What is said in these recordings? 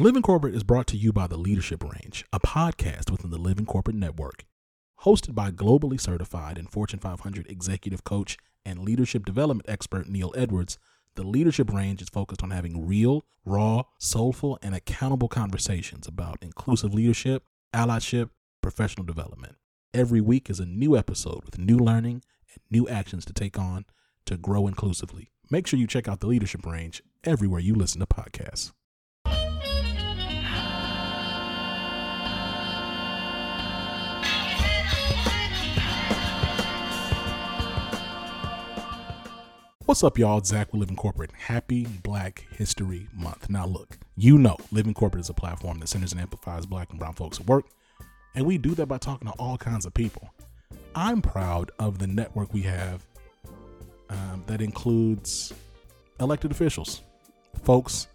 Living Corporate is brought to you by the Leadership Range, a podcast within the Living Corporate Network. Hosted by globally certified and Fortune 500 executive coach and leadership development expert Neil Edwards, the Leadership Range is focused on having real, raw, soulful, and accountable conversations about inclusive leadership, allyship, professional development. Every week is a new episode with new learning and new actions to take on to grow inclusively. Make sure you check out the Leadership Range everywhere you listen to podcasts. What's up, y'all? Zach with Living Corporate. Happy Black History Month. Now, look, you know, Living Corporate is a platform that centers and amplifies black and brown folks at work, and we do that by talking to all kinds of people. I'm proud of the network we have um, that includes elected officials, folks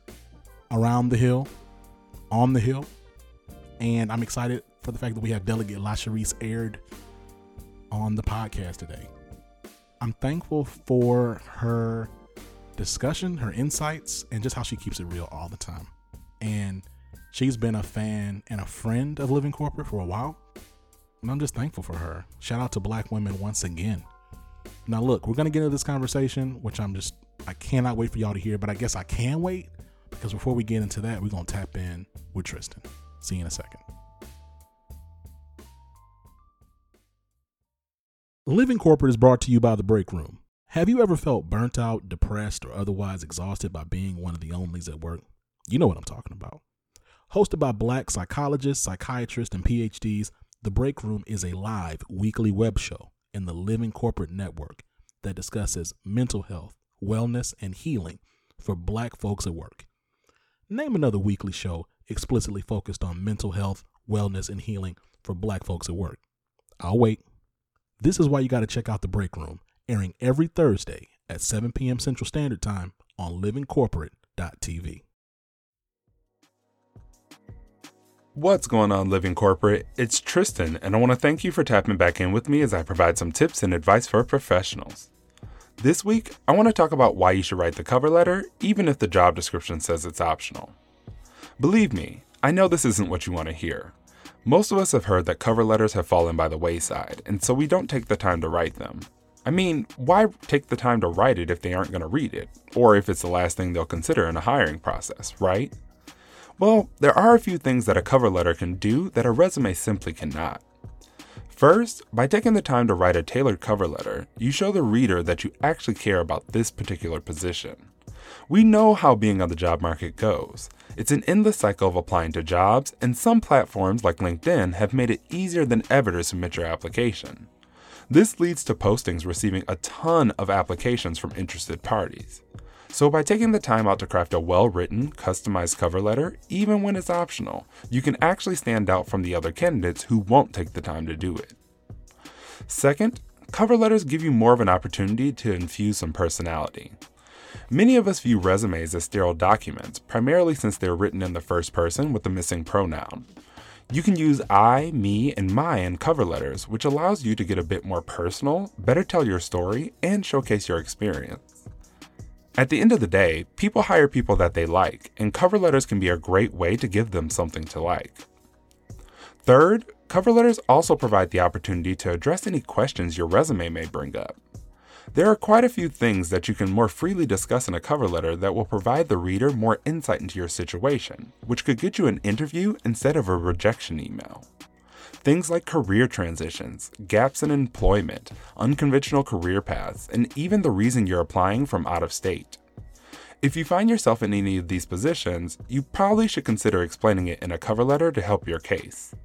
around the Hill, on the Hill, and I'm excited for the fact that we have Delegate Lashrecse Aird on the podcast today. I'm thankful for her discussion, her insights, and just how she keeps it real all the time. And she's been a fan and a friend of Living Corporate for a while. And I'm just thankful for her. Shout out to black women once again. Now, look, we're going to get into this conversation, which I'm just, I cannot wait for y'all to hear, but I guess I can wait because before we get into that, we're going to tap in with Tristan. See you in a second. Living Corporate is brought to you by The Break Room. Have you ever felt burnt out, depressed, or otherwise exhausted by being one of the onlys at work? You know what I'm talking about. Hosted by black psychologists, psychiatrists, and PhDs, The Break Room is a live weekly web show in the Living Corporate Network that discusses mental health, wellness, and healing for black folks at work. Name another weekly show explicitly focused on mental health, wellness, and healing for black folks at work. I'll wait. This is why you got to check out The Break Room, airing every Thursday at 7 p.m. Central Standard Time on livingcorporate.tv. What's going on, Living Corporate? It's Tristan, and I want to thank you for tapping back in with me as I provide some tips and advice for professionals. This week, I want to talk about why you should write the cover letter, even if the job description says it's optional. Believe me, I know this isn't what you want to hear. Most of us have heard that cover letters have fallen by the wayside, and so we don't take the time to write them. I mean, why take the time to write it if they aren't going to read it, or if it's the last thing they'll consider in a hiring process, right? Well, there are a few things that a cover letter can do that a resume simply cannot. First, by taking the time to write a tailored cover letter, you show the reader that you actually care about this particular position. We know how being on the job market goes. It's an endless cycle of applying to jobs, and some platforms like LinkedIn have made it easier than ever to submit your application. This leads to postings receiving a ton of applications from interested parties. So, by taking the time out to craft a well written, customized cover letter, even when it's optional, you can actually stand out from the other candidates who won't take the time to do it. Second, cover letters give you more of an opportunity to infuse some personality. Many of us view resumes as sterile documents, primarily since they're written in the first person with the missing pronoun. You can use I, me, and my in cover letters, which allows you to get a bit more personal, better tell your story, and showcase your experience. At the end of the day, people hire people that they like, and cover letters can be a great way to give them something to like. Third, cover letters also provide the opportunity to address any questions your resume may bring up. There are quite a few things that you can more freely discuss in a cover letter that will provide the reader more insight into your situation, which could get you an interview instead of a rejection email. Things like career transitions, gaps in employment, unconventional career paths, and even the reason you're applying from out of state. If you find yourself in any of these positions, you probably should consider explaining it in a cover letter to help your case.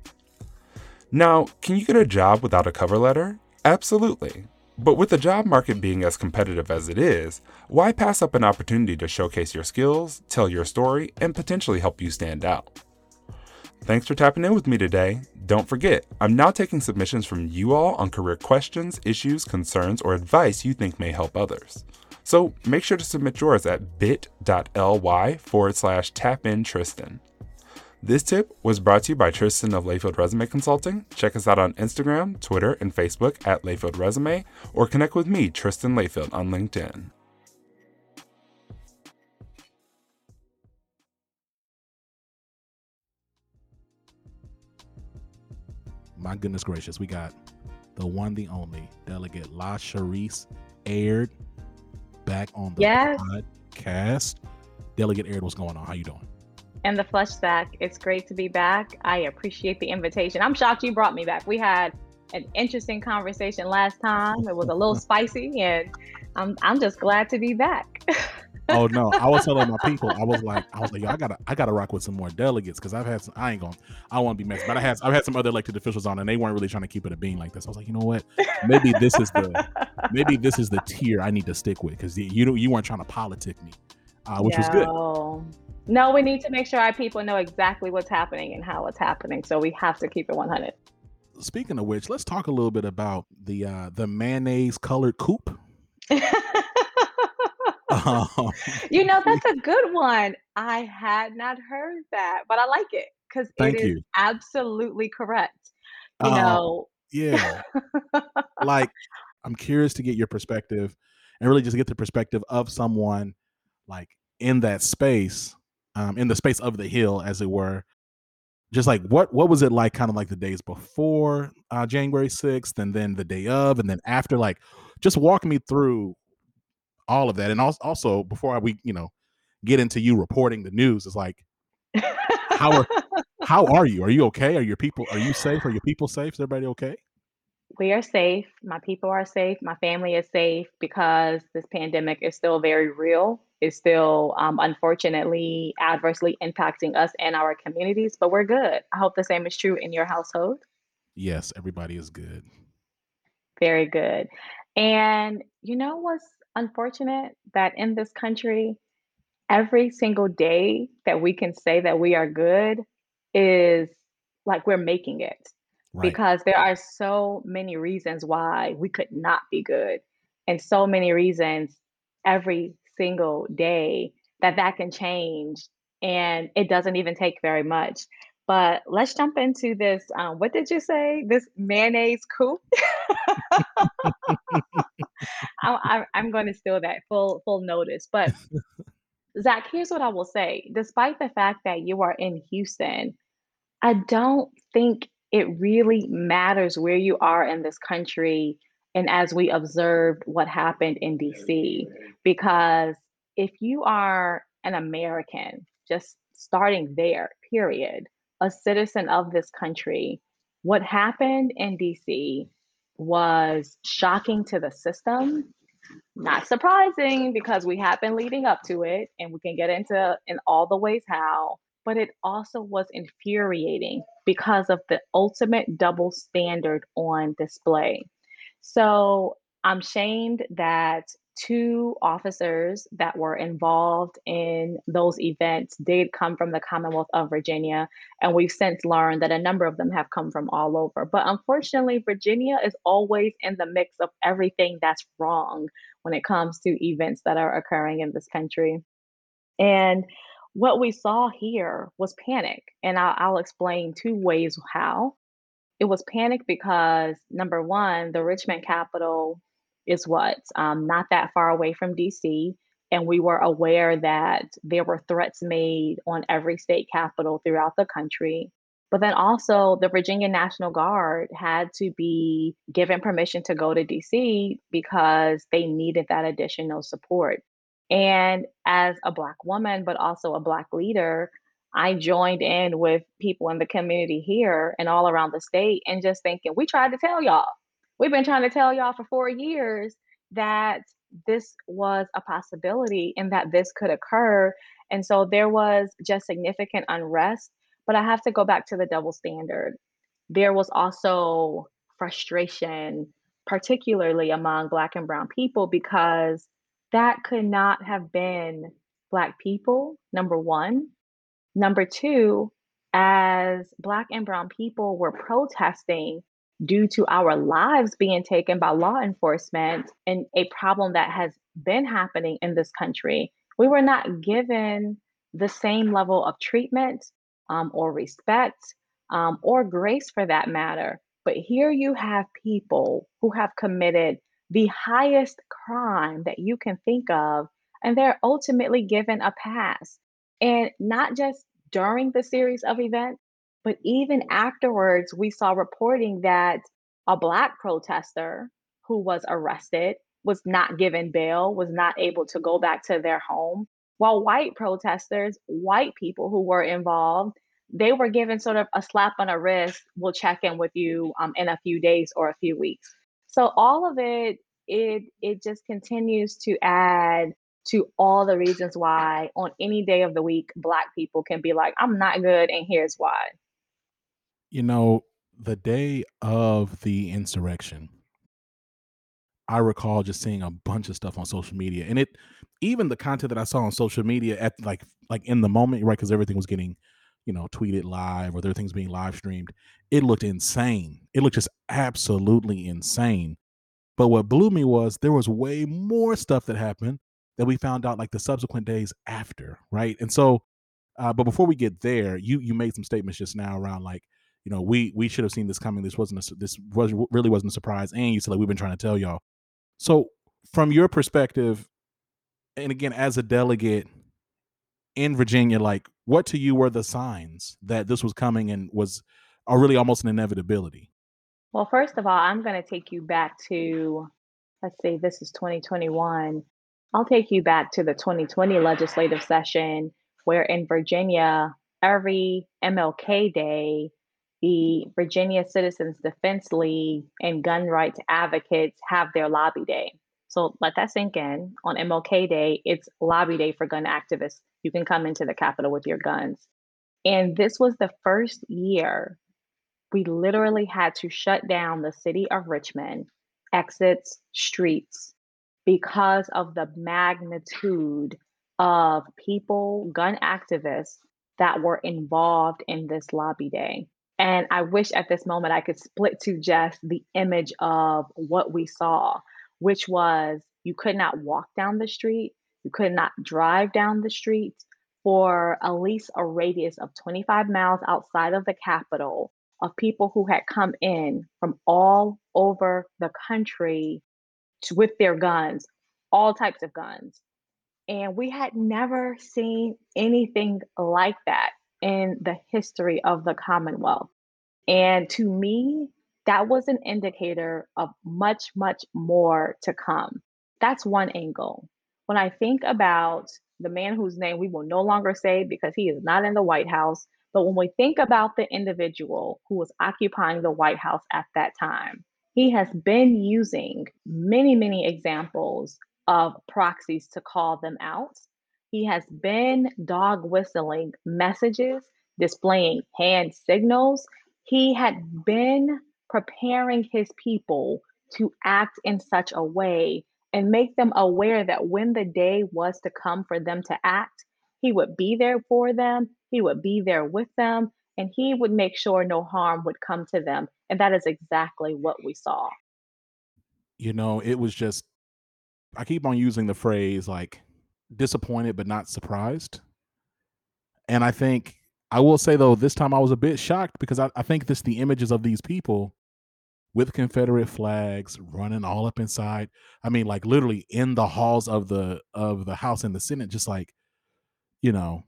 Now, can you get a job without a cover letter? Absolutely. But with the job market being as competitive as it is, why pass up an opportunity to showcase your skills, tell your story, and potentially help you stand out? Thanks for tapping in with me today. Don't forget, I'm now taking submissions from you all on career questions, issues, concerns, or advice you think may help others. So make sure to submit yours at bit.ly forward slash tapintristan. This tip was brought to you by Tristan of Layfield Resume Consulting. Check us out on Instagram, Twitter, and Facebook at Layfield Resume, or connect with me, Tristan Layfield, on LinkedIn. My goodness gracious, we got the one, the only delegate La Charisse aired back on the yes. podcast. Delegate Aird, what's going on? How you doing? And the flush back. It's great to be back. I appreciate the invitation. I'm shocked you brought me back. We had an interesting conversation last time. It was a little spicy, and I'm I'm just glad to be back. Oh no, I was telling my people, I was like, I was like, yo, I gotta, I gotta rock with some more delegates because I've had some. I ain't gonna, I don't want to be messy, but I had, I've had some other elected officials on, and they weren't really trying to keep it a bean like this. I was like, you know what? Maybe this is the, maybe this is the tier I need to stick with because you know you weren't trying to politic me, uh, which was good. No. We need to make sure our people know exactly what's happening and how it's happening. So we have to keep it 100. Speaking of which, let's talk a little bit about the uh, the mayonnaise colored coupe. Um, you know, that's a good one. I had not heard that, but I like it because it Thank you. absolutely correct. You Um, know, yeah, like I'm curious to get your perspective and really just get the perspective of someone like in that space, um, in the space of the hill, as it were. Just like what what was it like, kind of like the days before uh, January sixth, and then the day of, and then after. Like, just walk me through all of that, and also, also before we you know get into you reporting the news, is like how are how are you? Are you okay? Are your people are you safe? Are your people safe? Is everybody okay? we are safe. My people are safe. My family is safe because this pandemic is still very real. It's still, um, unfortunately, adversely impacting us and our communities, but we're good. I hope the same is true in your household. Yes, everybody is good. Very good. And you know what's unfortunate? That in this country, every single day that we can say that we are good is like we're making it Right. because there are so many reasons why we could not be good, and so many reasons every single day that that can change. And it doesn't even take very much. But let's jump into this. Um, what did you say? This mayonnaise coup? I, I'm going to steal that full full notice. But Zach, here's what I will say. Despite the fact that you are in Houston, I don't think it really matters where you are in this country and as we observed what happened in DC. Because if you are an American, just starting there, period, a citizen of this country, what happened in DC was shocking to the system not surprising because we have been leading up to it and we can get into in all the ways how, but it also was infuriating because of the ultimate double standard on display. So I'm shamed that two officers that were involved in those events did come from the Commonwealth of Virginia. And we've since learned that a number of them have come from all over. But unfortunately, Virginia is always in the mix of everything that's wrong when it comes to events that are occurring in this country. And what we saw here was panic. And I'll, I'll explain two ways how. It was panic because, number one, the Richmond capital is what? Um, not that far away from DC. And we were aware that there were threats made on every state capital throughout the country. But then also, the Virginia National Guard had to be given permission to go to DC because they needed that additional support. And as a Black woman, but also a Black leader, I joined in with people in the community here and all around the state and just thinking, we tried to tell y'all. We've been trying to tell y'all for four years that this was a possibility and that this could occur. And so there was just significant unrest. But I have to go back to the double standard. There was also frustration, particularly among Black and Brown people, because that could not have been Black people, number one. Number two, as Black and Brown people were protesting due to our lives being taken by law enforcement and a problem that has been happening in this country, we were not given the same level of treatment um, or respect um, or grace for that matter. But here you have people who have committed the highest crime that you can think of, and they're ultimately given a pass. And not just during the series of events, But even afterwards, we saw reporting that a black protester who was arrested was not given bail, was not able to go back to their home, while white protesters, white people who were involved, they were given sort of a slap on the wrist, "We'll check in with you, um, in a few days or a few weeks." So all of it it it just continues to add to all the reasons why on any day of the week, black people can be like, "I'm not good, and here's why." You know, the day of the insurrection I recall just seeing a bunch of stuff on social media, and it even the content that I saw on social media at like like in the moment, right? Because everything was getting, you know, tweeted live or there things being live streamed. It looked insane. It looked just absolutely insane. But what blew me was there was way more stuff that happened that we found out like the subsequent days after, right? And so, uh, but before we get there, you you made some statements just now around like, you know, we we should have seen this coming. This wasn't a, this was really wasn't a surprise. And you said like we've been trying to tell y'all. So, from your perspective, and again, as a delegate in Virginia, like what to you were the signs that this was coming and was are really almost an inevitability? Well, first of all, I'm gonna take you back to, let's see, this is 2021. I'll take you back to the 2020 legislative session where in Virginia, every MLK Day, the Virginia Citizens Defense League and gun rights advocates have their lobby day. So let that sink in. On MLK Day, it's lobby day for gun activists. You can come into the Capitol with your guns. And this was the first year we literally had to shut down the city of Richmond, exits, streets, because of the magnitude of people, gun activists that were involved in this lobby day. And I wish at this moment I could split to just the image of what we saw, which was you could not walk down the street, you could not drive down the street for at least a radius of 25 miles outside of the Capitol of people who had come in from all over the country with their guns, all types of guns. And we had never seen anything like that in the history of the Commonwealth. And to me, that was an indicator of much, much more to come. That's one angle. When I think about the man whose name we will no longer say because he is not in the White House, but when we think about the individual who was occupying the White House at that time, he has been using many, many examples of proxies to call them out. He has been dog whistling messages, displaying hand signals. He had been preparing his people to act in such a way and make them aware that when the day was to come for them to act, he would be there for them, he would be there with them, and he would make sure no harm would come to them. And that is exactly what we saw. You know, it was just I keep on using the phrase like disappointed but not surprised. And I think I will say though, this time I was a bit shocked because I, I think this the images of these people with Confederate flags running all up inside. I mean, like literally in the halls of the of the House and the Senate, just like, you know,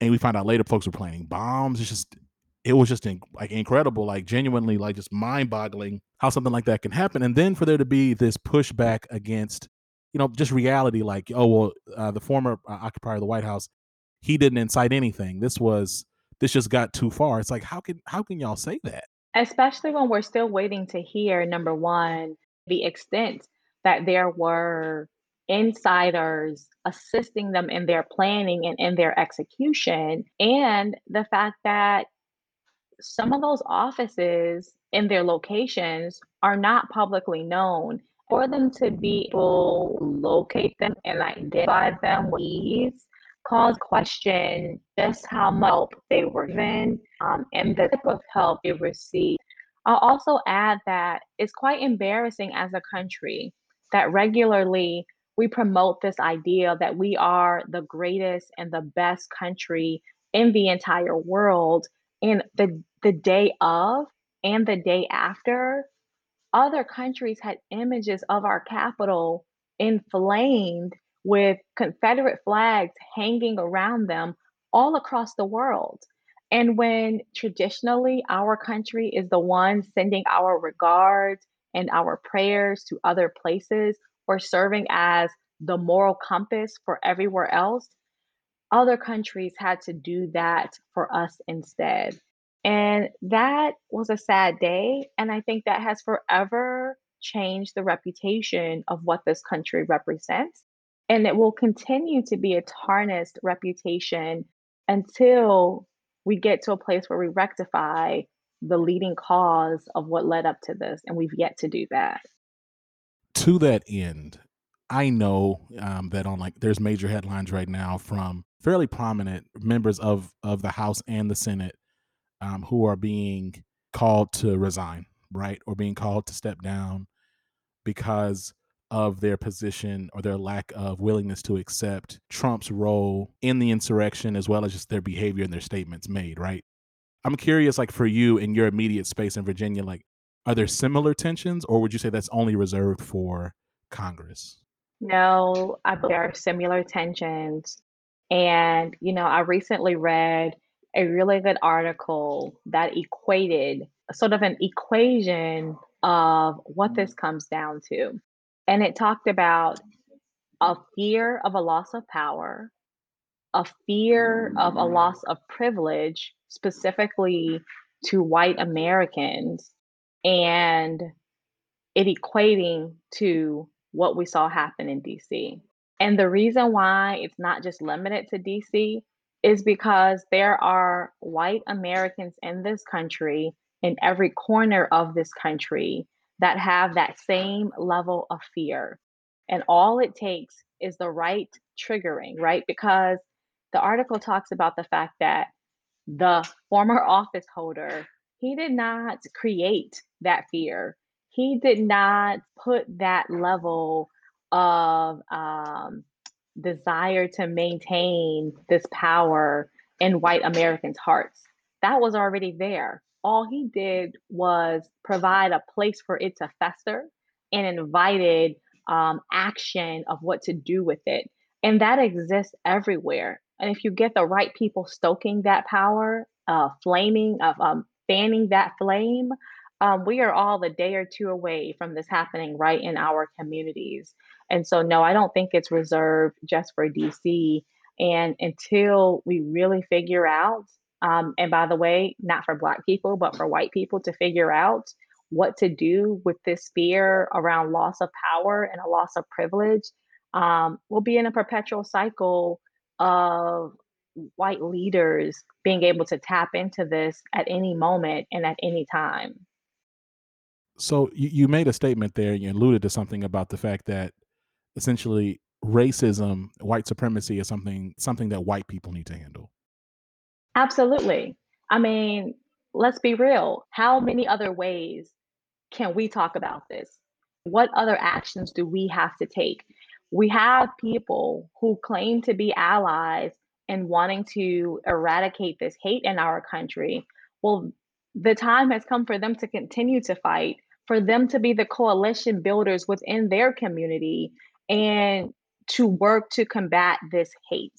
and we find out later folks were planting bombs. It's just it was just in, like incredible, like genuinely like just mind-boggling how something like that can happen. And then for there to be this pushback against, you know, just reality, like, oh well, uh, the former uh, occupier of the White House, he didn't incite anything. This was this just got too far. It's like how can how can y'all say that? Especially when we're still waiting to hear, number one, the extent that there were insiders assisting them in their planning and in their execution, and the fact that some of those offices in their locations are not publicly known. For them to be able to locate them and identify them with cause question just how much help they were given um, and the type of help they received. I'll also add that it's quite embarrassing as a country that regularly we promote this idea that we are the greatest and the best country in the entire world. And the the day of and the day after, other countries had images of our capital inflamed with Confederate flags hanging around them all across the world. And when traditionally our country is the one sending our regards and our prayers to other places or serving as the moral compass for everywhere else, other countries had to do that for us instead. And that was a sad day. And I think that has forever changed the reputation of what this country represents. And it will continue to be a tarnished reputation until we get to a place where we rectify the leading cause of what led up to this. And we've yet to do that. To that end, I know um, that on like there's major headlines right now from fairly prominent members of of the House and the Senate um, who are being called to resign, right, or being called to step down because of their position or their lack of willingness to accept Trump's role in the insurrection as well as just their behavior and their statements made, right? I'm curious, like for you in your immediate space in Virginia, like are there similar tensions or would you say that's only reserved for Congress? No, believe there are similar tensions. And, you know, I recently read a really good article that equated sort of an equation of what this comes down to. And it talked about a fear of a loss of power, a fear of a loss of privilege, specifically to white Americans, and it equating to what we saw happen in DC. And the reason why it's not just limited to DC is because there are white Americans in this country, in every corner of this country, that have that same level of fear. And all it takes is the right triggering, right? Because the article talks about the fact that the former office holder, he did not create that fear. He did not put that level of um, desire to maintain this power in white Americans' hearts. That was already there. All he did was provide a place for it to fester and invited um, action of what to do with it. And that exists everywhere. And if you get the right people stoking that power, uh, flaming, of um, fanning that flame, um, we are all a day or two away from this happening right in our communities. And so, no, I don't think it's reserved just for DC. And until we really figure out, um, and by the way, not for Black people, but for white people to figure out what to do with this fear around loss of power and a loss of privilege, um, we'll be in a perpetual cycle of white leaders being able to tap into this at any moment and at any time. So you, you made a statement there, you alluded to something about the fact that essentially racism, white supremacy is something something that white people need to handle. Absolutely. I mean, let's be real. How many other ways can we talk about this? What other actions do we have to take? We have people who claim to be allies and wanting to eradicate this hate in our country. Well, the time has come for them to continue to fight, for them to be the coalition builders within their community and to work to combat this hate.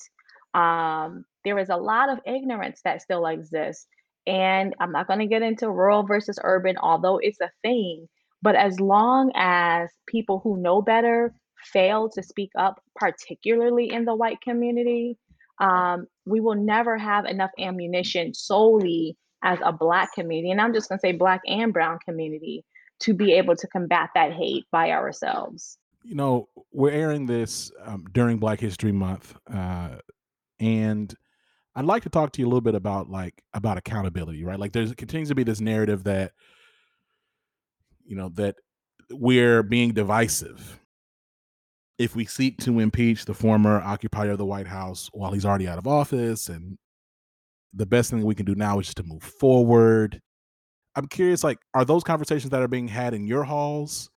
Um, there is a lot of ignorance that still exists. And I'm not going to get into rural versus urban, although it's a thing. But as long as people who know better fail to speak up, particularly in the white community, um, we will never have enough ammunition solely as a Black community. And I'm just going to say Black and Brown community to be able to combat that hate by ourselves you know, we're airing this um, during Black History Month, uh, and I'd like to talk to you a little bit about like about accountability, right? Like, there's continues to be this narrative that you know that we're being divisive if we seek to impeach the former occupier of the White House while he's already out of office, and the best thing we can do now is just to move forward. I'm curious, like, are those conversations that are being had in your halls?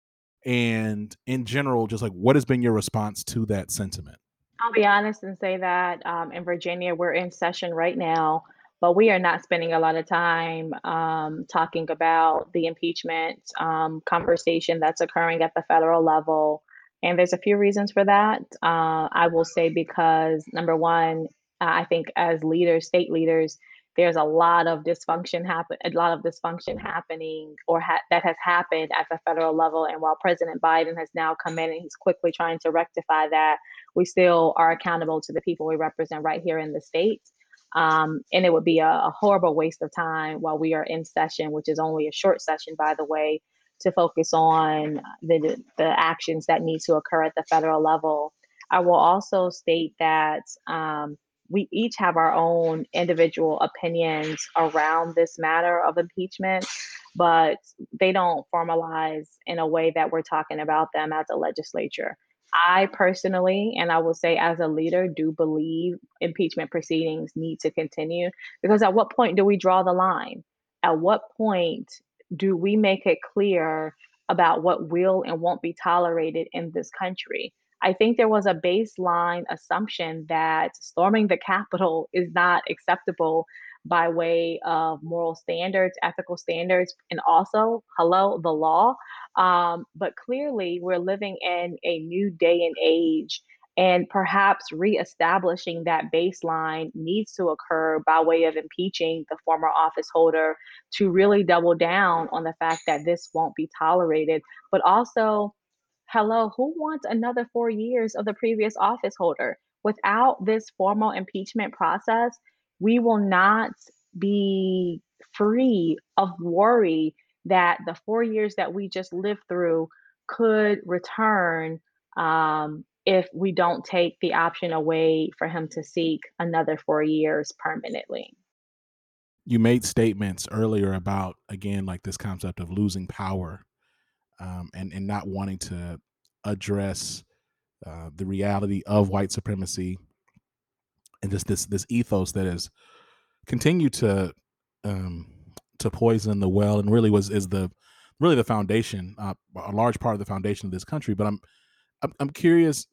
and in general just like what has been your response to that sentiment i'll be honest and say that um, in virginia we're in session right now but we are not spending a lot of time um, talking about the impeachment um, conversation that's occurring at the federal level and there's a few reasons for that uh, i will say because number one i think as leaders state leaders there's a lot of dysfunction happen a lot of dysfunction happening or ha- that has happened at the federal level and while president biden has now come in and he's quickly trying to rectify that we still are accountable to the people we represent right here in the state. um, and it would be a, a horrible waste of time while we are in session which is only a short session by the way to focus on the the actions that need to occur at the federal level i will also state that um, we each have our own individual opinions around this matter of impeachment, but they don't formalize in a way that we're talking about them as a legislature. I personally, and I will say as a leader, do believe impeachment proceedings need to continue because at what point do we draw the line? At what point do we make it clear about what will and won't be tolerated in this country? I think there was a baseline assumption that storming the Capitol is not acceptable by way of moral standards, ethical standards, and also, hello, the law. Um, but clearly, we're living in a new day and age. And perhaps reestablishing that baseline needs to occur by way of impeaching the former office holder to really double down on the fact that this won't be tolerated, but also hello, who wants another four years of the previous office holder? Without this formal impeachment process, we will not be free of worry that the four years that we just lived through could return um, if we don't take the option away for him to seek another four years permanently. You made statements earlier about, again, like this concept of losing power um, and and not wanting to address uh, the reality of white supremacy and just this this ethos that has continued to um, to poison the well and really was is the really the foundation uh, a large part of the foundation of this country but i'm i'm, I'm curious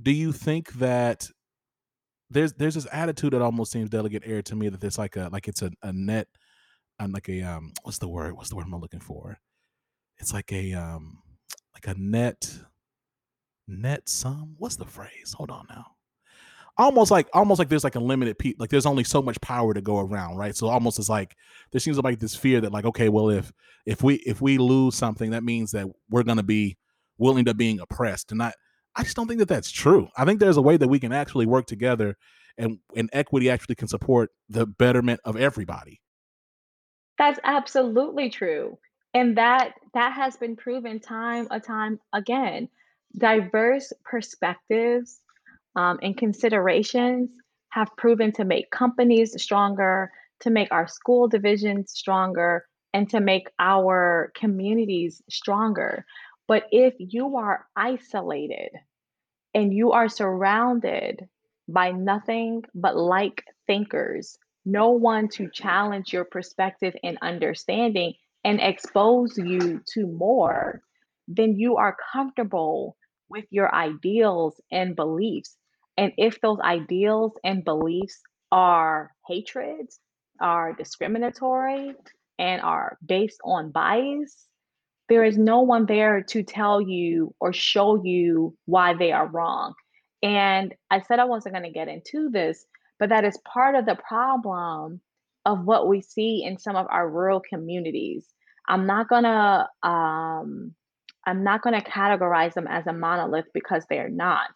do you think that there's there's this attitude that almost seems delegate Aird to me that there's like a like it's a, a net and like a um what's the word what's the word i'm looking for? It's like a um like a net net sum? What's the phrase? Hold on now. Almost like almost like there's like a limited pe- like there's only so much power to go around right? So almost it's like there seems like this fear that like okay well if if we if we lose something that means that we're to be willing to being oppressed and i i just don't think that that's true. I think there's a way that we can actually work together and and equity actually can support the betterment of everybody. That's absolutely true and that that has been proven time a time again. Diverse perspectives um, and considerations have proven to make companies stronger to make our school divisions stronger and to make our communities stronger but if you are isolated and you are surrounded by nothing but like thinkers no one to challenge your perspective and understanding and expose you to more, then you are comfortable with your ideals and beliefs. And if those ideals and beliefs are hatred, are discriminatory, and are based on bias, there is no one there to tell you or show you why they are wrong. And I said I wasn't going to get into this, but that is part of the problem of what we see in some of our rural communities. I'm not gonna um, I'm not gonna categorize them as a monolith because they're not.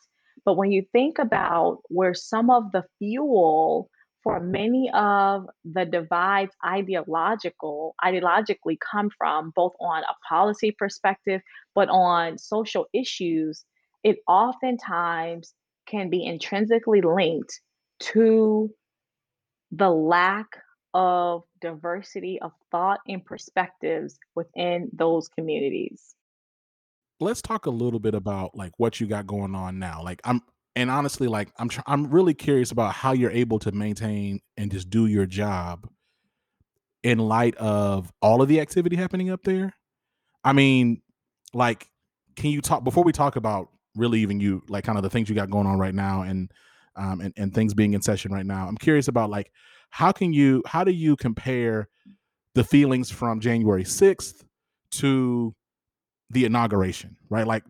But when you think about where some of the fuel for many of the divides ideological ideologically come from both on a policy perspective but on social issues it oftentimes can be intrinsically linked to the lack of diversity of thought and perspectives within those communities. Let's talk a little bit about like what you got going on now. Like I'm and honestly like I'm tr- I'm really curious about how you're able to maintain and just do your job in light of all of the activity happening up there. I mean, like can you talk before we talk about really even you like kind of the things you got going on right now and um and, and things being in session right now. I'm curious about like how can you how do you compare the feelings from January 6th to the inauguration, right? Like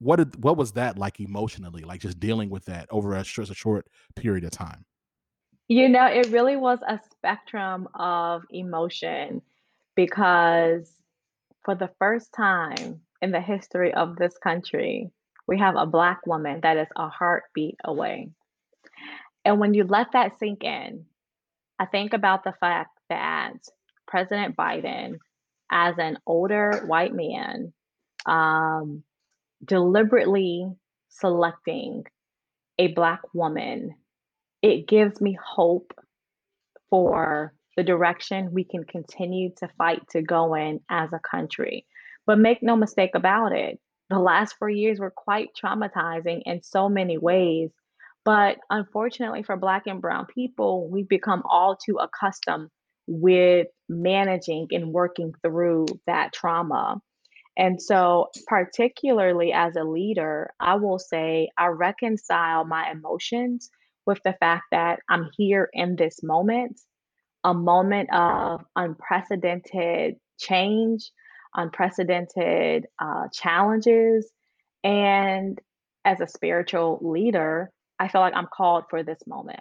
what did what was that like emotionally, like just dealing with that over a, a short period of time? You know, it really was a spectrum of emotion because for the first time in the history of this country, we have a Black woman that is a heartbeat away. And when you let that sink in, I think about the fact that President Biden, as an older white man, um, deliberately selecting a Black woman, it gives me hope for the direction we can continue to fight to go in as a country. But make no mistake about it, the last four years were quite traumatizing in so many ways. But unfortunately for Black and Brown people, we've become all too accustomed with managing and working through that trauma. And so, particularly as a leader, I will say I reconcile my emotions with the fact that I'm here in this moment, a moment of unprecedented change, unprecedented uh, challenges. And as a spiritual leader, I feel like I'm called for this moment.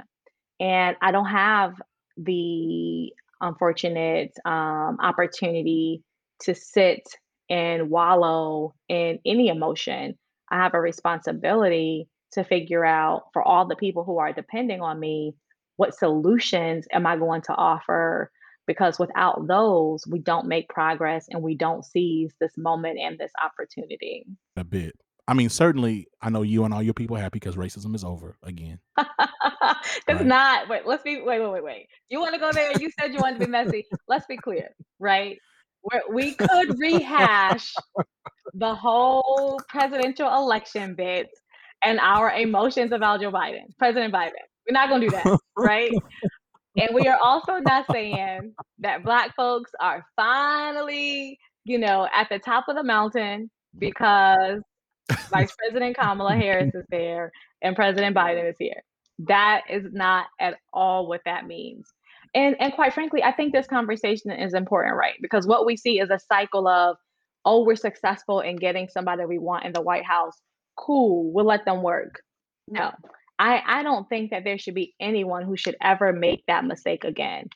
And I don't have the unfortunate um, opportunity to sit and wallow in any emotion. I have a responsibility to figure out for all the people who are depending on me what solutions am I going to offer? Because without those, we don't make progress and we don't seize this moment and this opportunity. A bit. I mean, certainly, I know you and all your people are happy because racism is over again. It's Right. not. Wait, let's be. Wait, wait, wait, wait. You want to go there? You said you wanted to be messy. Let's be clear, right? We could rehash the whole presidential election bit and our emotions about Joe Biden, President Biden. We're not gonna do that, right? And we are also not saying that Black folks are finally, you know, at the top of the mountain because Vice President Kamala Harris is there and President Biden is here. That is not at all what that means. And and quite frankly, I think this conversation is important, right? Because what we see is a cycle of, oh, we're successful in getting somebody we want in the White House. Cool, we'll let them work. No. I, I don't think that there should be anyone who should ever make that mistake again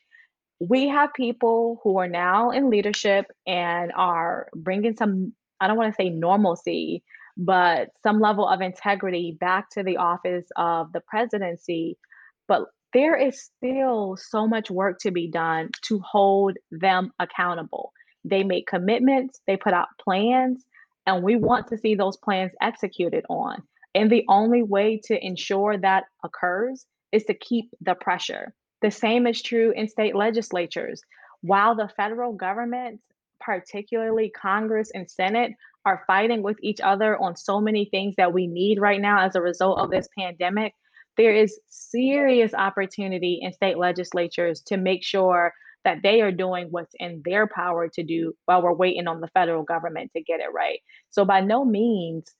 we have people who are now in leadership and are bringing some i don't want to say normalcy but some level of integrity back to the office of the presidency but there is still so much work to be done to hold them accountable. They make commitments they put out plans and we want to see those plans executed on. And the only way to ensure that occurs is to keep the pressure. The same is true in state legislatures. While the federal government, particularly Congress and Senate, are fighting with each other on so many things that we need right now as a result of this pandemic, there is serious opportunity in state legislatures to make sure that they are doing what's in their power to do while we're waiting on the federal government to get it right. So, by no means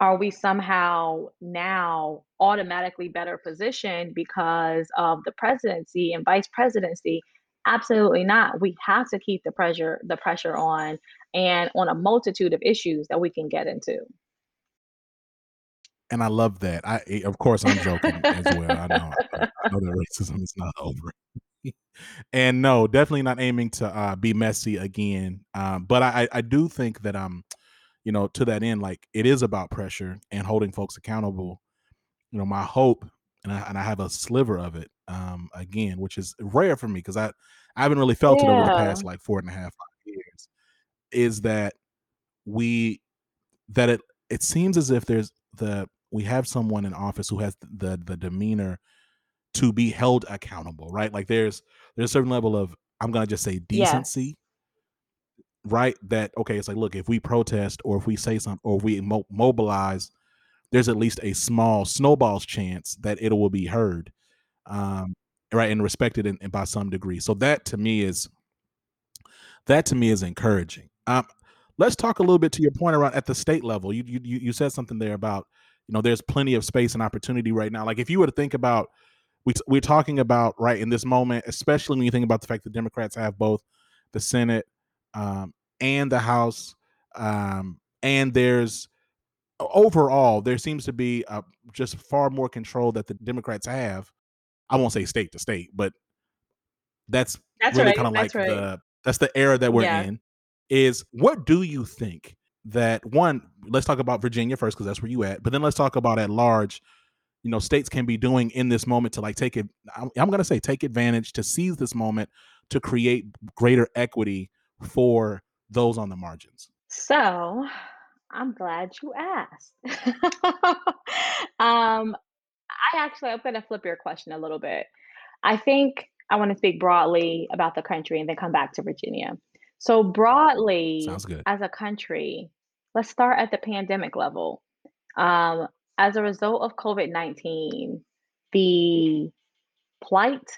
are we somehow now automatically better positioned because of the presidency and vice presidency? Absolutely not. We have to keep the pressure the pressure on and on a multitude of issues that we can get into. And I love that. I, eh, of course, I'm joking as well. I know, I I know that racism is not over. and no, definitely not aiming to uh, be messy again. Um, but I, I I do think that um, you know, to that end, like it is about pressure and holding folks accountable. You know, my hope, and I, and I have a sliver of it, um, again, which is rare for me because I I haven't really felt it over the past like four and a half years, is that we that it it seems as if there's the we have someone in office who has the the demeanor to be held accountable, right? Like there's there's a certain level of I'm gonna just say decency, right? That okay, it's like look, if we protest or if we say something or we mo- mobilize, there's at least a small snowball's chance that it will be heard, um, right, and respected in, in by some degree. So that to me is that to me is encouraging. Um, let's talk a little bit to your point around at the state level. You you you said something there about you know there's plenty of space and opportunity right now. Like if you were to think about we we're talking about right in this moment, especially when you think about the fact that Democrats have both the Senate um, and the House, um, and there's overall there seems to be uh, just far more control that the Democrats have. I won't say state to state, but that's, That's really right. kind of like right. the that's the era that we're Yeah. in. Is what do you think that one? Let's talk about Virginia first because that's where you at. But then let's talk about at large. You know, states can be doing in this moment to like take it. I'm, going to say take advantage to seize this moment to create greater equity for those on the margins. So, I'm glad you asked. um, I actually I'm gonna flip your question a little bit. I think I want to speak broadly about the country and then come back to Virginia. So broadly, Sounds good. as a country, let's start at the pandemic level. Um, as a result of COVID-19, the plight,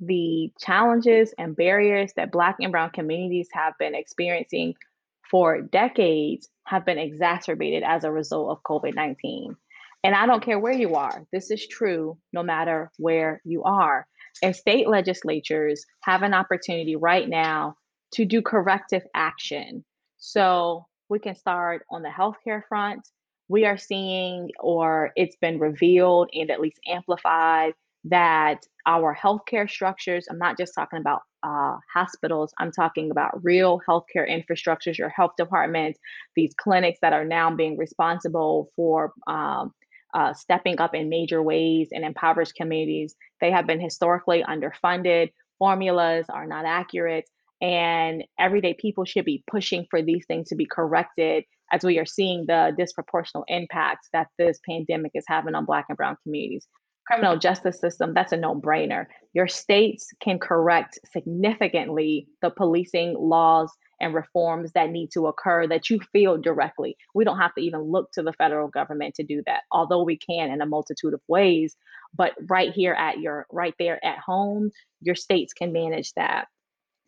the challenges and barriers that Black and Brown communities have been experiencing for decades have been exacerbated as a result of COVID 19. And I don't care where you are, this is true no matter where you are. And state legislatures have an opportunity right now to do corrective action. So we can start on the healthcare front. We are seeing, or it's been revealed and at least amplified, that our healthcare structures, I'm not just talking about uh, hospitals, I'm talking about real healthcare infrastructures, your health departments, these clinics that are now being responsible for um, uh, stepping up in major ways in impoverished communities. They have been historically underfunded, formulas are not accurate, and everyday people should be pushing for these things to be corrected as we are seeing the disproportionate impacts that this pandemic is having on Black and Brown communities criminal justice system, that's a no brainer. Your states can correct significantly the policing laws and reforms that need to occur that you feel directly. We don't have to even look to the federal government to do that, although we can in a multitude of ways. But right here at your, right there at home, your states can manage that.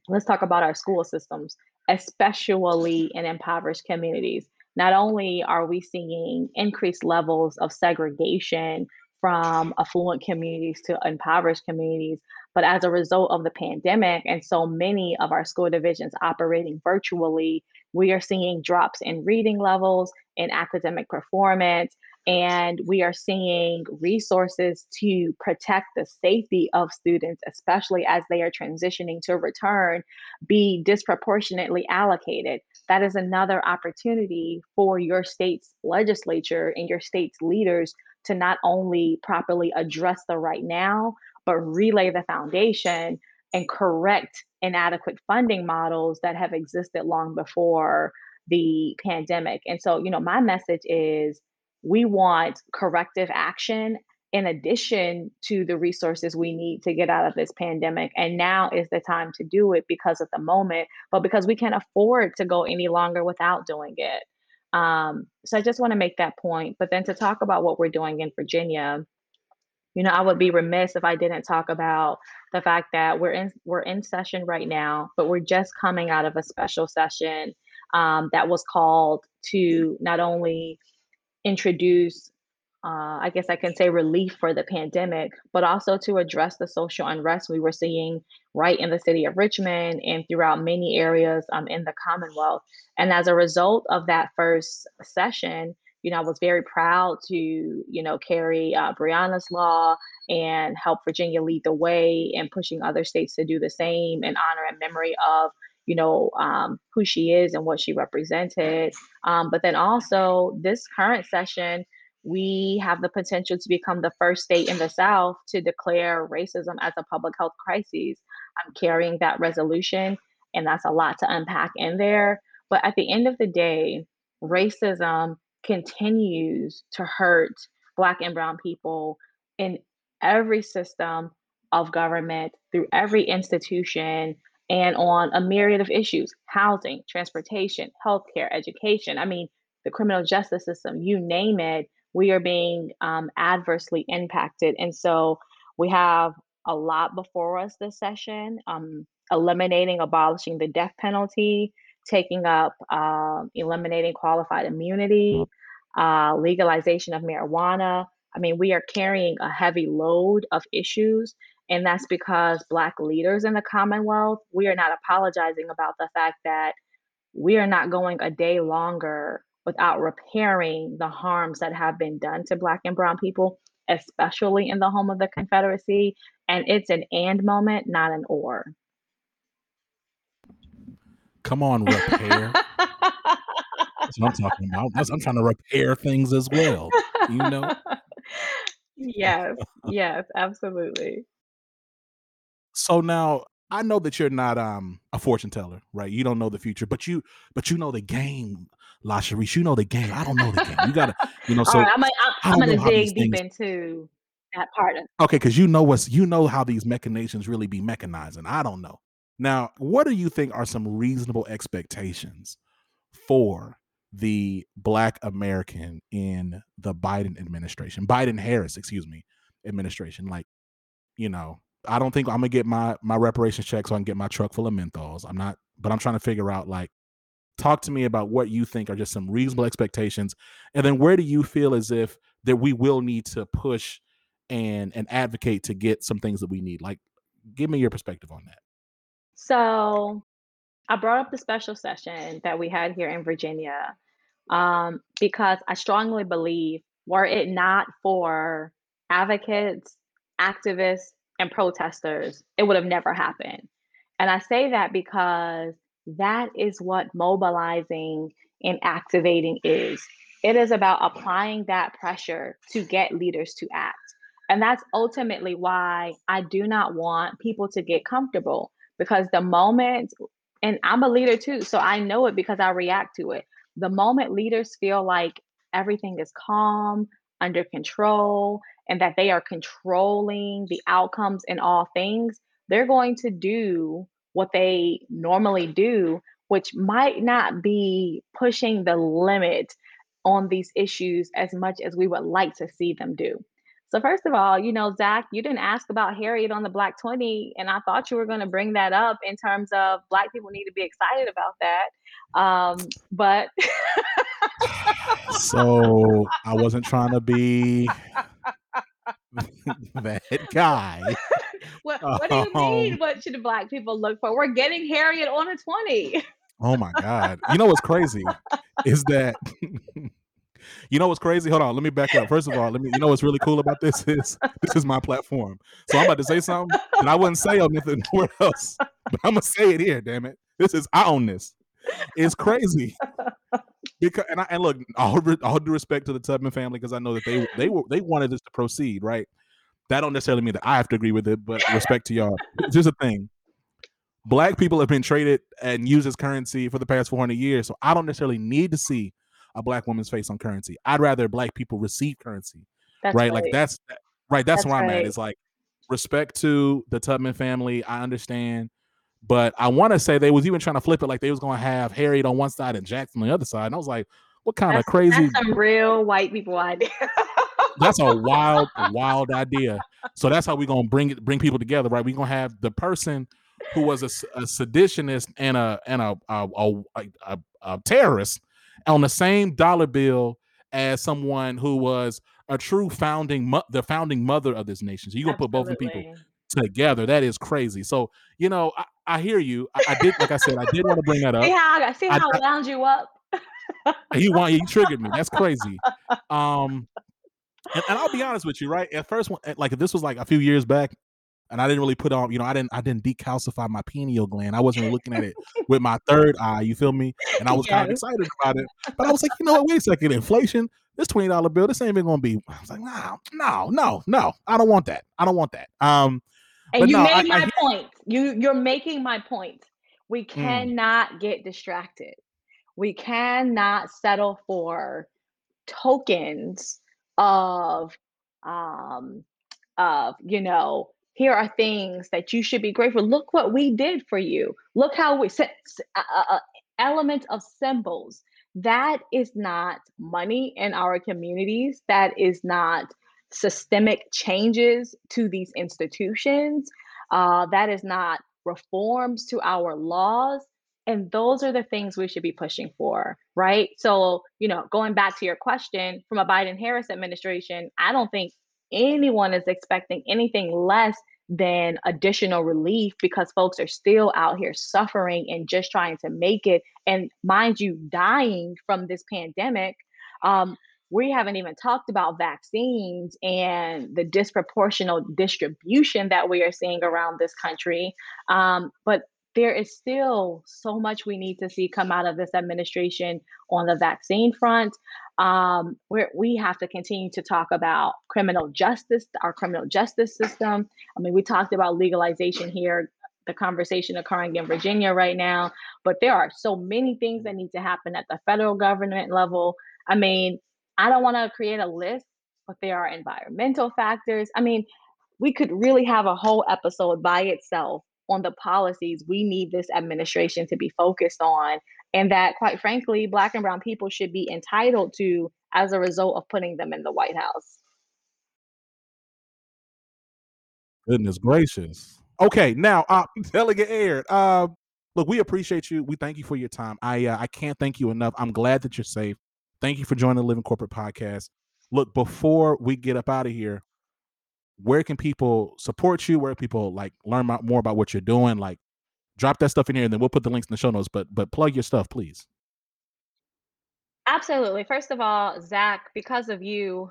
Let's talk about our school systems, especially in impoverished communities. Not only are we seeing increased levels of segregation from affluent communities to impoverished communities. But as a result of the pandemic and so many of our school divisions operating virtually, we are seeing drops in reading levels, in academic performance, and we are seeing resources to protect the safety of students, especially as they are transitioning to return, be disproportionately allocated. That is another opportunity for your state's legislature and your state's leaders to not only properly address the right now, but relay the foundation and correct inadequate funding models that have existed long before the pandemic. And so, you know, my message is we want corrective action in addition to the resources we need to get out of this pandemic. And now is the time to do it because of the moment, but because we can't afford to go any longer without doing it. Um, so I just want to make that point. But then to talk about what we're doing in Virginia, you know, I would be remiss if I didn't talk about the fact that we're in we're in session right now, but we're just coming out of a special session um, that was called to not only introduce uh, I guess I can say relief for the pandemic, but also to address the social unrest we were seeing right in the city of Richmond and throughout many areas um, in the Commonwealth. And as a result of that first session, you know, I was very proud to, you know, carry uh, Breonna's law and help Virginia lead the way and pushing other states to do the same in honor and memory of, you know, um, who she is and what she represented. Um, but then also this current session, we have the potential to become the first state in the South to declare racism as a public health crisis. I'm carrying that resolution, and that's a lot to unpack in there. But at the end of the day, racism continues to hurt Black and Brown people in every system of government, through every institution, and on a myriad of issues housing, transportation, healthcare, education. I mean, the criminal justice system, you name it we are being um, adversely impacted. And so we have a lot before us this session um, eliminating, abolishing the death penalty, taking up, uh, eliminating qualified immunity, uh, legalization of marijuana. I mean, we are carrying a heavy load of issues. And that's because Black leaders in the Commonwealth, we are not apologizing about the fact that we are not going a day longer without repairing the harms that have been done to Black and Brown people especially in the home of the Confederacy. And it's an and moment, not an or. Come on, repair. That's what I'm talking about. I'm trying to repair things as well. You know? Yes, yes, absolutely. So now I know that you're not um a fortune teller, right? You don't know the future, but you but you know the game, Lashrecse. You know the game. I don't know the game. You gotta, you know. So right, I'm, I'm, I'm gonna dig deep things... into that part. Of- okay, because you know what's you know how these machinations really be mechanizing. I don't know. Now, what do you think are some reasonable expectations for the black American in the Biden administration, Biden Harris, excuse me, administration. Like, you know, I don't think I'm gonna get my my reparations check so I can get my truck full of menthols. I'm not, but I'm trying to figure out like, talk to me about what you think are just some reasonable expectations, and then where do you feel as if that we will need to push and and advocate to get some things that we need. Like, give me your perspective on that. So I brought up the special session that we had here in Virginia um, because I strongly believe were it not for advocates, activists, and protesters, it would have never happened. And I say that because that is what mobilizing and activating is. It is about applying that pressure to get leaders to act. And that's ultimately why I do not want people to get comfortable because the moment, and I'm a leader too, so I know it because I react to it. The moment leaders feel like everything is calm, under control, and that they are controlling the outcomes in all things, they're going to do what they normally do, which might not be pushing the limit on these issues as much as we would like to see them do. So first of all, you know, Zach, you didn't ask about Harriet on the Black 20, and I thought you were going to bring that up in terms of Black people need to be excited about that. Um, but so I wasn't trying to be that guy. what, what do you mean? Um, what should Black people look for? We're getting Harriet on a 20. Oh my God. You know what's crazy is that you know what's crazy? Hold on, let me back up. First of all, let me. You know what's really cool about this is this is my platform. So I'm about to say something, and I wouldn't say anything nowhere else, but I'm gonna say it here. Damn it! This is I own this. It's crazy because and I and look all all due respect to the Tubman family because I know that they they were they wanted this to proceed right. That don't necessarily mean that I have to agree with it, but respect to y'all. Here's the thing: black people have been traded and used as currency for the past 400 years, so I don't necessarily need to see a black woman's face on currency. I'd rather black people receive currency. Right? right? Like that's right. That's, that's where I'm at. It's like respect to the Tubman family. I understand. But I want to say they was even trying to flip it like they was going to have Harriet on one side and Jackson on the other side. And I was like, what kind that's, of crazy? That's some real white people idea. that's a wild, wild idea. So that's how we're gonna bring it, bring people together, right? We're gonna have the person who was a, a seditionist and a and a a, a, a, a terrorist on the same dollar bill as someone who was a true founding mo- the founding mother of this nation. So you're gonna put both of people together. That is crazy. So you know, I, I hear you. I, I, did, like I said, I did want to bring that up. See how I see how I, wound you up. you want you triggered me. That's crazy. Um, and, and, I'll be honest with you, right? At first, like if this was like a few years back, and I didn't really put on, you know, I didn't I didn't decalcify my pineal gland. I wasn't looking at it with my third eye. You feel me? And I was yes. kind of excited about it. But I was like, you know what? Wait a second. Inflation. This twenty dollar bill. This ain't even gonna be. I was like, no, no, no, no. I don't want that. I don't want that. Um. And you no, made I, my I, point. You you're making my point. We mm. cannot mm. get distracted. We cannot settle for tokens of um of you know here are things that you should be grateful. Look what we did for you. Look how we set uh, elements of symbols. That is not money in our communities. That is not systemic changes to these institutions. Uh, that is not reforms to our laws. And those are the things we should be pushing for, right? So, you know, going back to your question from a Biden Harris administration, I don't think anyone is expecting anything less than additional relief because folks are still out here suffering and just trying to make it and mind you dying from this pandemic um, we haven't even talked about vaccines and the disproportional distribution that we are seeing around this country. Um, but there is still so much we need to see come out of this administration on the vaccine front. Um, where we have to continue to talk about criminal justice, our criminal justice system. I mean, we talked about legalization here, the conversation occurring in Virginia right now, but there are so many things that need to happen at the federal government level. I mean, I don't want to create a list, but there are environmental factors. I mean, we could really have a whole episode by itself on the policies we need this administration to be focused on and that quite frankly black and brown people should be entitled to as a result of putting them in the white house. Goodness gracious. Okay now uh delegate Aird uh look we appreciate you. We thank you for your time. I uh, i can't thank you enough. I'm glad that you're safe. Thank you for joining the living corporate podcast. Look before we get up out of here where can people support you? Where people like learn more about what you're doing? Like, drop that stuff in here, and then we'll put the links in the show notes. But but plug your stuff, please. Absolutely. First of all, Zach, because of you,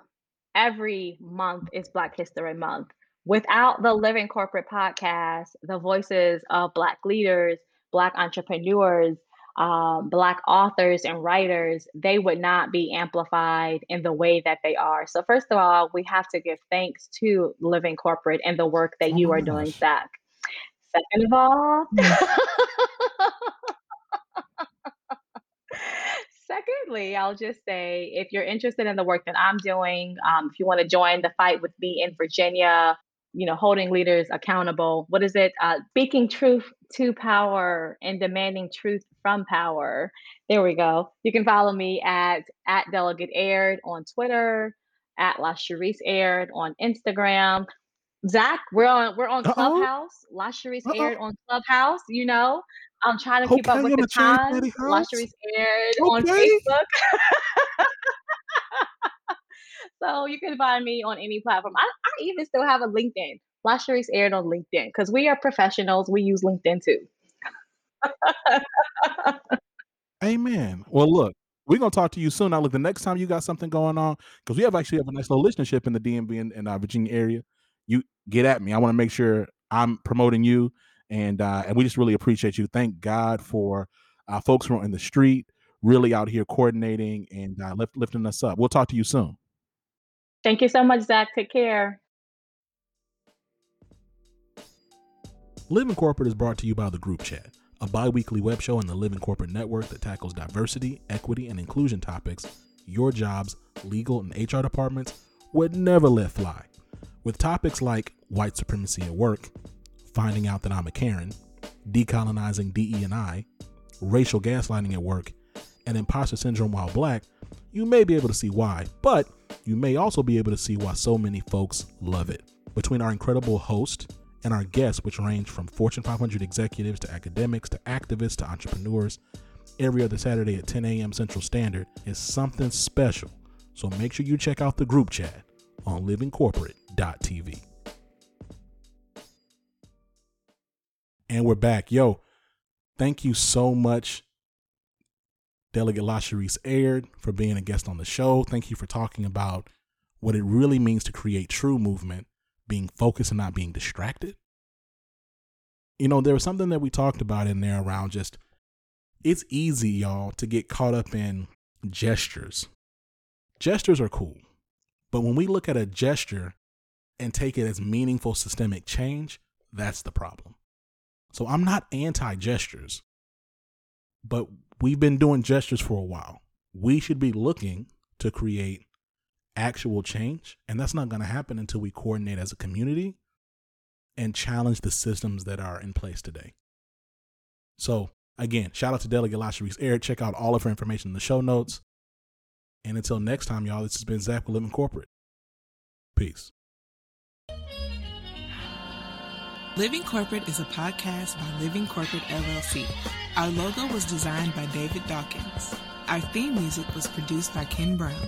every month is Black History Month. Without the Living Corporate podcast, the voices of Black leaders, Black entrepreneurs, um, Black authors and writers, they would not be amplified in the way that they are. So, first of all, we have to give thanks to Living Corporate and the work that oh you are doing, Zach. Second of all, mm. secondly, I'll just say if you're interested in the work that I'm doing, um, if you want to join the fight with me in Virginia, you know, holding leaders accountable. What is it? Uh, speaking truth to power and demanding truth from power. There we go. You can follow me at at Delegate Aird on Twitter, at Lashrecse Aird on Instagram. Zach, we're on we're on Uh-oh. Clubhouse. Lashrecse Aird on Clubhouse. You know, I'm trying to keep up with the times. Lashrecse Aird okay. on Facebook. So you can find me on any platform. I even still have a LinkedIn. Lashrecse Aird on LinkedIn because we are professionals. We use LinkedIn too. Amen. Well, look, we're gonna talk to you soon. Now, look, the next time you got something going on, because we have actually have a nice little listenership in the DMV and, and uh, Virginia area. You get at me. I want to make sure I'm promoting you, and uh, and we just really appreciate you. Thank God for uh, folks who are in the street, really out here coordinating and uh, lift, lifting us up. We'll talk to you soon. Thank you so much, Zach. Take care. Living Corporate is brought to you by the Group Chat, a bi weekly web show in the Living Corporate network that tackles diversity, equity, and inclusion topics your jobs, legal, and HR departments would never let fly. With topics like white supremacy at work, finding out that I'm a Karen, decolonizing DE&I, racial gaslighting at work, and imposter syndrome while black, you may be able to see why, but you may also be able to see why so many folks love it. Between our incredible host and our guests, which range from Fortune 500 executives to academics to activists to entrepreneurs, every other Saturday at 10 a.m. Central Standard is something special. So make sure you check out the group chat on livingcorporate.tv. And we're back. Yo, thank you so much Delegate Lashrecse Aird for being a guest on the show. Thank you for talking about what it really means to create true movement, being focused and not being distracted. You know, there was something that we talked about in there around just it's easy, y'all, to get caught up in gestures. Gestures are cool. But when we look at a gesture and take it as meaningful systemic change, that's the problem. So I'm not anti gestures, but we've been doing gestures for a while. We should be looking to create actual change. And that's not going to happen until we coordinate as a community and challenge the systems that are in place today. So, again, shout out to Delegate Lashrecse Aird. Check out all of her information in the show notes. And until next time, y'all, this has been Zach with Living Corporate. Peace. Living Corporate is a podcast by Living Corporate LLC. Our logo was designed by David Dawkins. Our theme music was produced by Ken Brown.